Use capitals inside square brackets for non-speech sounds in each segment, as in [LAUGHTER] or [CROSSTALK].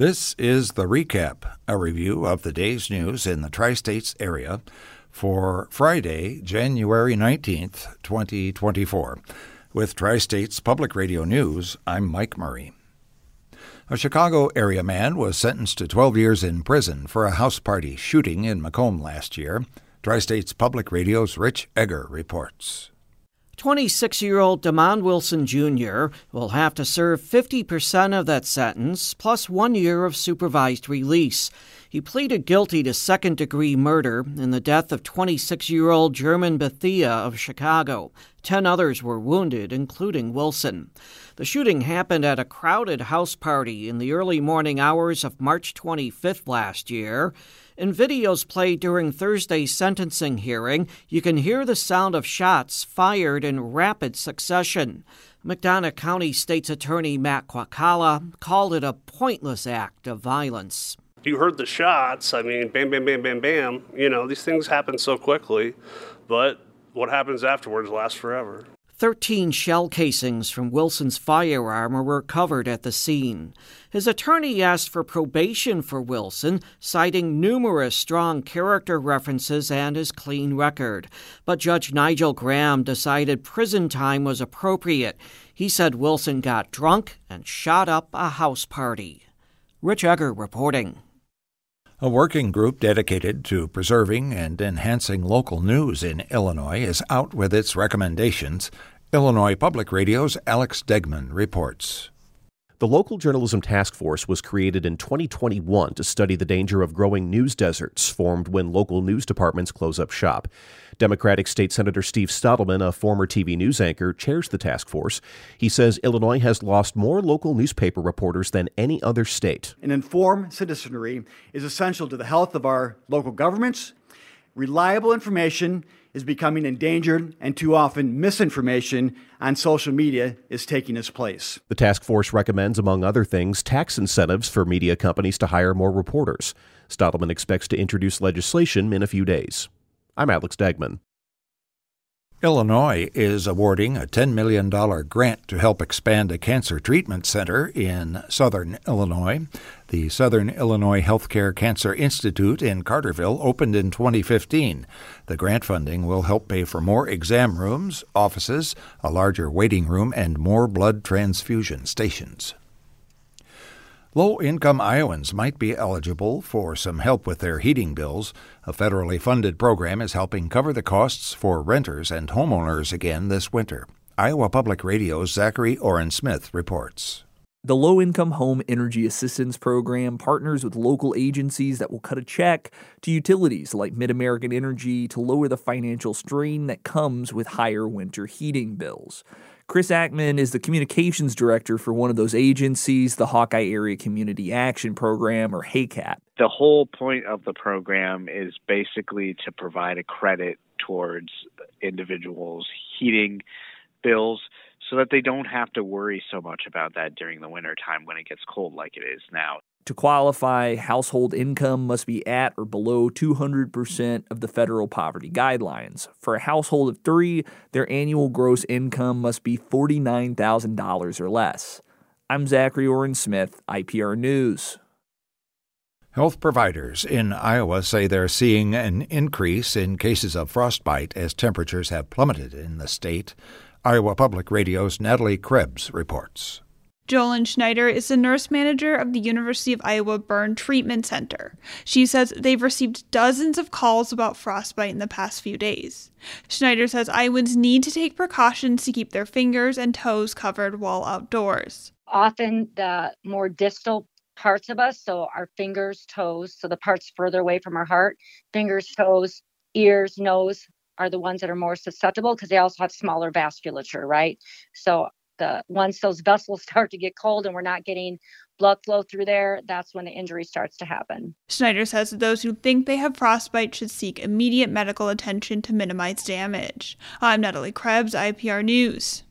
This is the recap, a review of the day's news in the tri states area for Friday, January 19th, 2024. With Tri States Public Radio News, I'm Mike Murray. A Chicago area man was sentenced to 12 years in prison for a house party shooting in Macomb last year. Tri States Public Radio's Rich Egger reports. 26 year old Demond Wilson Jr. will have to serve 50% of that sentence plus one year of supervised release. He pleaded guilty to second degree murder in the death of 26 year old German Bethia of Chicago. Ten others were wounded, including Wilson. The shooting happened at a crowded house party in the early morning hours of March 25th last year. In videos played during Thursday's sentencing hearing, you can hear the sound of shots fired in rapid succession. McDonough County State's Attorney Matt Kwacala called it a pointless act of violence. You heard the shots. I mean, bam, bam, bam, bam, bam. You know, these things happen so quickly, but what happens afterwards lasts forever. 13 shell casings from Wilson's firearm were recovered at the scene. His attorney asked for probation for Wilson, citing numerous strong character references and his clean record. But Judge Nigel Graham decided prison time was appropriate. He said Wilson got drunk and shot up a house party. Rich Egger reporting. A working group dedicated to preserving and enhancing local news in Illinois is out with its recommendations. Illinois Public Radio's Alex Degman reports. The Local Journalism Task Force was created in 2021 to study the danger of growing news deserts formed when local news departments close up shop. Democratic State Senator Steve Stadelman, a former TV news anchor, chairs the task force. He says Illinois has lost more local newspaper reporters than any other state. An informed citizenry is essential to the health of our local governments. Reliable information is becoming endangered, and too often misinformation on social media is taking its place. The task force recommends, among other things, tax incentives for media companies to hire more reporters. Stadelman expects to introduce legislation in a few days. I'm Alex Degman. Illinois is awarding a $10 million grant to help expand a cancer treatment center in southern Illinois. The Southern Illinois Healthcare Cancer Institute in Carterville opened in 2015. The grant funding will help pay for more exam rooms, offices, a larger waiting room, and more blood transfusion stations. Low income Iowans might be eligible for some help with their heating bills. A federally funded program is helping cover the costs for renters and homeowners again this winter. Iowa Public Radio's Zachary Oren Smith reports. The Low Income Home Energy Assistance Program partners with local agencies that will cut a check to utilities like MidAmerican Energy to lower the financial strain that comes with higher winter heating bills. Chris Ackman is the communications director for one of those agencies, the Hawkeye Area Community Action Program, or HACAP. The whole point of the program is basically to provide a credit towards individuals' heating bills so that they don't have to worry so much about that during the winter time when it gets cold like it is now. To qualify, household income must be at or below 200% of the federal poverty guidelines. For a household of three, their annual gross income must be $49,000 or less. I'm Zachary Oren Smith, IPR News. Health providers in Iowa say they're seeing an increase in cases of frostbite as temperatures have plummeted in the state. Iowa Public Radio's Natalie Krebs reports. Jolyn Schneider is the nurse manager of the University of Iowa Burn Treatment Center. She says they've received dozens of calls about frostbite in the past few days. Schneider says Iowans need to take precautions to keep their fingers and toes covered while outdoors. Often, the more distal parts of us, so our fingers, toes, so the parts further away from our heart, fingers, toes, ears, nose, are the ones that are more susceptible because they also have smaller vasculature, right? So the once those vessels [LAUGHS] start to get cold and we're not getting blood flow through there, that's when the injury starts to happen. Schneider says that those who think they have frostbite should seek immediate medical attention to minimize damage. I'm Natalie Krebs, IPR News.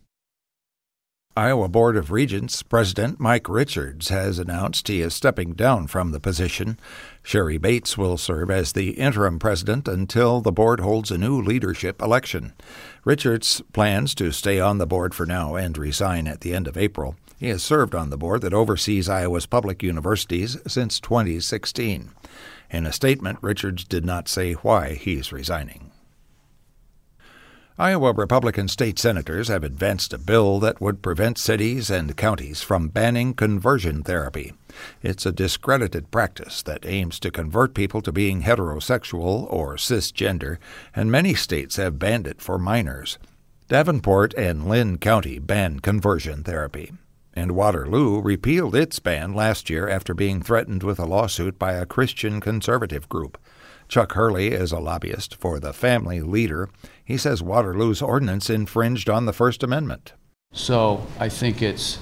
Iowa Board of Regents President Mike Richards has announced he is stepping down from the position. Sherry Bates will serve as the interim president until the board holds a new leadership election. Richards plans to stay on the board for now and resign at the end of April. He has served on the board that oversees Iowa's public universities since 2016. In a statement, Richards did not say why he is resigning. Iowa Republican state senators have advanced a bill that would prevent cities and counties from banning conversion therapy. It's a discredited practice that aims to convert people to being heterosexual or cisgender, and many states have banned it for minors. Davenport and Linn County ban conversion therapy. And Waterloo repealed its ban last year after being threatened with a lawsuit by a Christian conservative group. Chuck Hurley is a lobbyist for the family leader. He says Waterloo's ordinance infringed on the First Amendment. So I think it's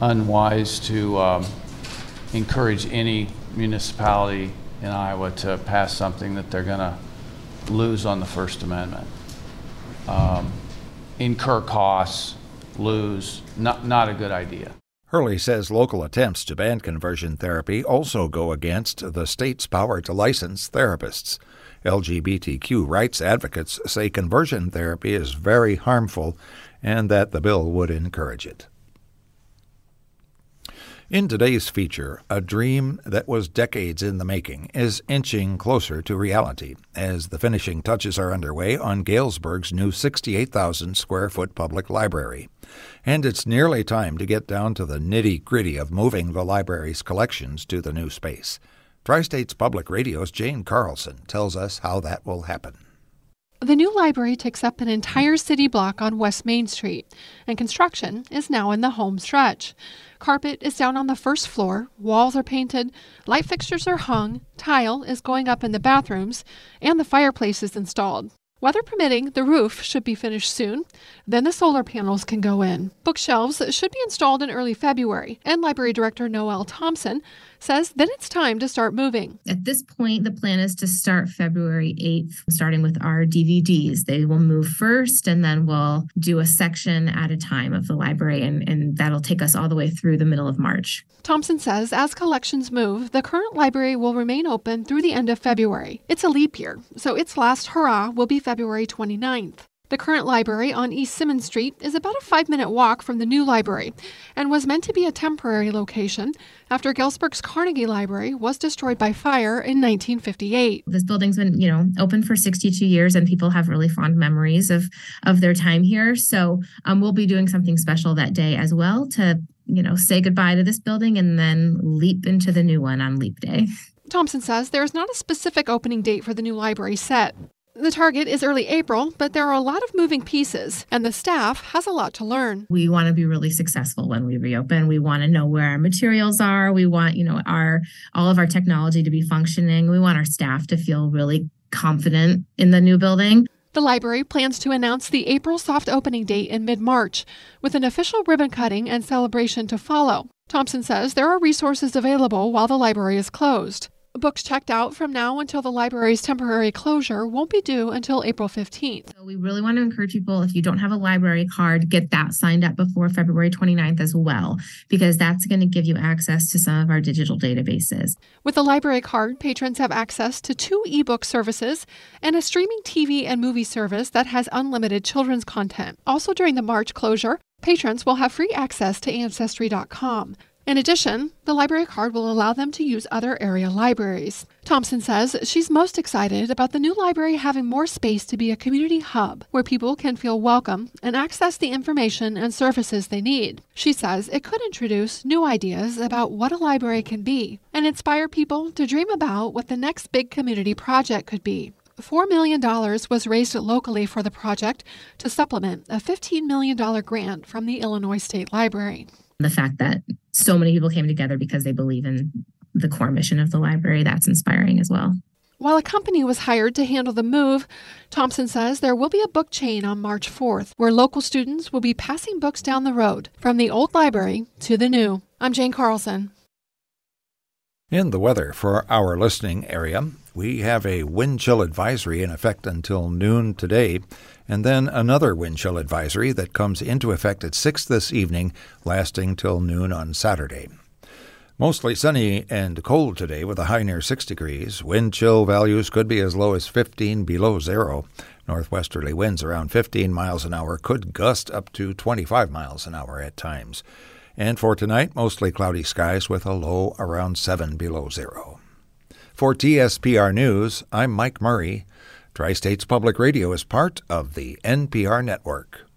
unwise to um, encourage any municipality in Iowa to pass something that they're going to lose on the First Amendment. Um, incur costs, lose, not, not a good idea. Hurley says local attempts to ban conversion therapy also go against the state's power to license therapists. LGBTQ rights advocates say conversion therapy is very harmful and that the bill would encourage it. In today's feature, a dream that was decades in the making is inching closer to reality as the finishing touches are underway on Galesburg's new 68,000 square foot public library. And it's nearly time to get down to the nitty gritty of moving the library's collections to the new space. Tri States Public Radio's Jane Carlson tells us how that will happen. The new library takes up an entire city block on West Main Street, and construction is now in the home stretch. Carpet is down on the first floor, walls are painted, light fixtures are hung, tile is going up in the bathrooms, and the fireplace is installed. Weather permitting, the roof should be finished soon. Then the solar panels can go in. Bookshelves should be installed in early February, and Library Director Noel Thompson says then it's time to start moving. At this point, the plan is to start February 8th, starting with our DVDs. They will move first, and then we'll do a section at a time of the library, and, and that'll take us all the way through the middle of March. Thompson says as collections move, the current library will remain open through the end of February. It's a leap year, so its last hurrah will be February 29th. The current library on East Simmons Street is about a five minute walk from the new library and was meant to be a temporary location after Galesburg's Carnegie Library was destroyed by fire in 1958. This building's been, you know, open for 62 years and people have really fond memories of of their time here. So um, we'll be doing something special that day as well to, you know, say goodbye to this building and then leap into the new one on Leap Day. Thompson says there is not a specific opening date for the new library set. The target is early April, but there are a lot of moving pieces, and the staff has a lot to learn. We want to be really successful when we reopen. We want to know where our materials are. We want, you know, our all of our technology to be functioning. We want our staff to feel really confident in the new building. The library plans to announce the April soft opening date in mid March, with an official ribbon cutting and celebration to follow. Thompson says there are resources available while the library is closed. Books checked out from now until the library's temporary closure won't be due until April 15th. So we really want to encourage people if you don't have a library card, get that signed up before February 29th as well, because that's going to give you access to some of our digital databases. With the library card, patrons have access to two ebook services and a streaming TV and movie service that has unlimited children's content. Also, during the March closure, patrons will have free access to Ancestry.com. In addition, the library card will allow them to use other area libraries. Thompson says she's most excited about the new library having more space to be a community hub where people can feel welcome and access the information and services they need. She says it could introduce new ideas about what a library can be and inspire people to dream about what the next big community project could be. $4 million was raised locally for the project to supplement a $15 million grant from the Illinois State Library the fact that so many people came together because they believe in the core mission of the library, that's inspiring as well. While a company was hired to handle the move, Thompson says there will be a book chain on March 4th where local students will be passing books down the road from the old library to the new. I'm Jane Carlson. In the weather for our listening area, we have a wind chill advisory in effect until noon today, and then another wind chill advisory that comes into effect at 6 this evening, lasting till noon on Saturday. Mostly sunny and cold today with a high near 6 degrees. Wind chill values could be as low as 15 below zero. Northwesterly winds around 15 miles an hour could gust up to 25 miles an hour at times. And for tonight, mostly cloudy skies with a low around 7 below zero. For TSPR News, I'm Mike Murray. Tri States Public Radio is part of the NPR network.